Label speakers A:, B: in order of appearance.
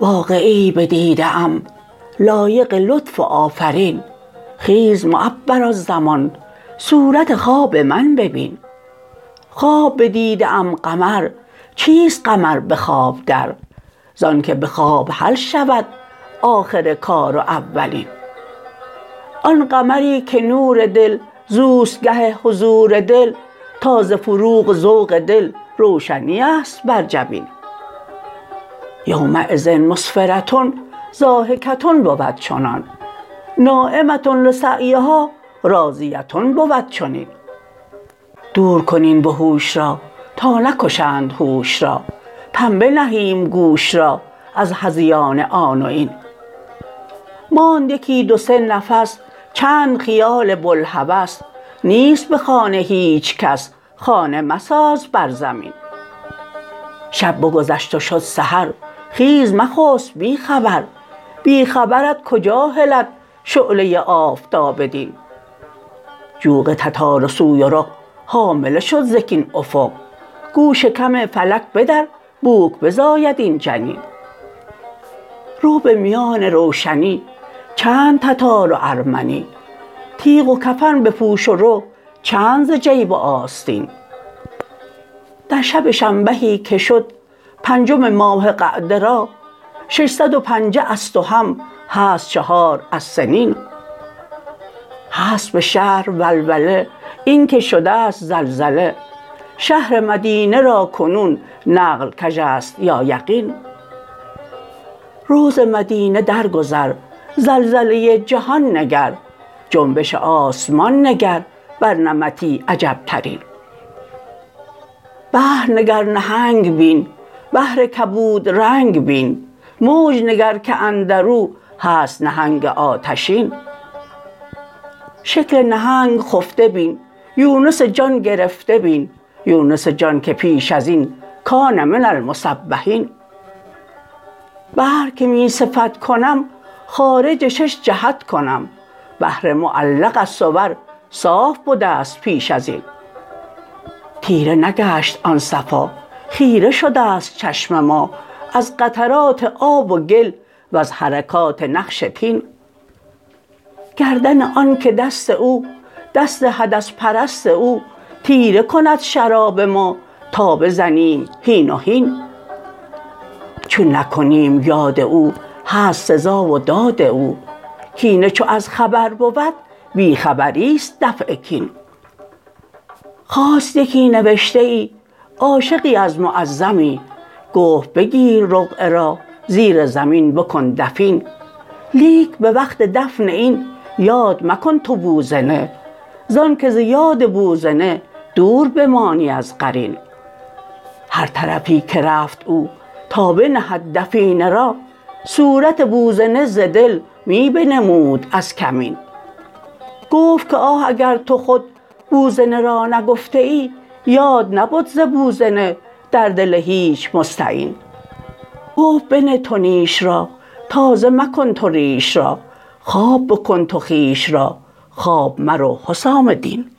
A: واقعه ای بدیده ام لایق لطف و آفرین خیز معبرالزمان صورت خواب من ببین. خواب بدیده ام قمر چیست قمر به خواب در؟ ز آنک به خواب حل شود آخر کار و اولین. آن قمری که نور دل زو است گه حضور دل تا ز فروغ ذوق دل روشنی است بر جبین. یومیذ مسفره ضاحکه بود چنان. ناعمه لسعیها راضیه بود چنین. دور کن این وحوش را تا نکشند هوش را. پنبه نهیم گوش را از هذیان آن و این. ماند یکی دو سه نفس چند خیال بوالهوس نیست به خانه هیچ کس خانه مساز بر زمین. شب بگذشت و شد سحر خیز مخسب بی خبر. بی خبرت کجا هلد شعله آفتاب دین. جوق تتار و سویرق حامله شد ز کین افق. گو شکم فلک بدر بوک بزاید این جنین. رو به میان روشنی چند تتار و ارمنی. تیغ و کفن بپوش و رو چند ز جیب و آستین. در شب شنبهی که شد پنجم ماه قعده را ششصد و پنجه است و هم هست چهار از سنین. هست به شهر ولوله اینک شده ست زلزله. شهر مدینه را کنون نقل کژ است یا یقین. رو ز مدینه درگذر زلزله جهان نگر جنبش آسمان نگر بر نمطی عجبترین. بحر نگر نهنگ بین بحر کبودرنگ بین موج نگر که اندر او هست نهنگ آتشین. شکل نهنگ خفته بین یونس جان گرفته بین یونس جان که پیش از این کان من المسبحین. بحر که می صفت کنم خارج شش جهت کنم. بحر معلق از صور صاف بده ست پیش از این. تیره نگشت آن صفا. خیره شده ست چشم ما. از قطرات آب و گل وز حرکات نقش طین گردن آنک دست او دست حدث پرست او تیره کند شراب ما تا بزنیم هین و هین. چون نکنیم یاد او هست سزا و داد او. کینه چو از خبر بود بی خبری است دفع کین. خواست یکی نوشته ای عاشقی از معزمی گفت بگیر رقعه را زیر زمین بکن دفین. لیک به وقت دفن این یاد مکن تو بوزنه. ز آنک ز یاد بوزنه دور بمانی از قرین. هر طرفی که رفت او تا بنهد دفینه را صورت بوزنه ز دل می بنمود از کمین. گفت که آه اگر تو خود بوزنه را نگفته ای یاد نبد ز بوزنه در دل هیچ مستعین. گفت بنه تو نیش را تازه مکن تو ریش را خواب بکن تو خویش را خواب مرو حسام دین.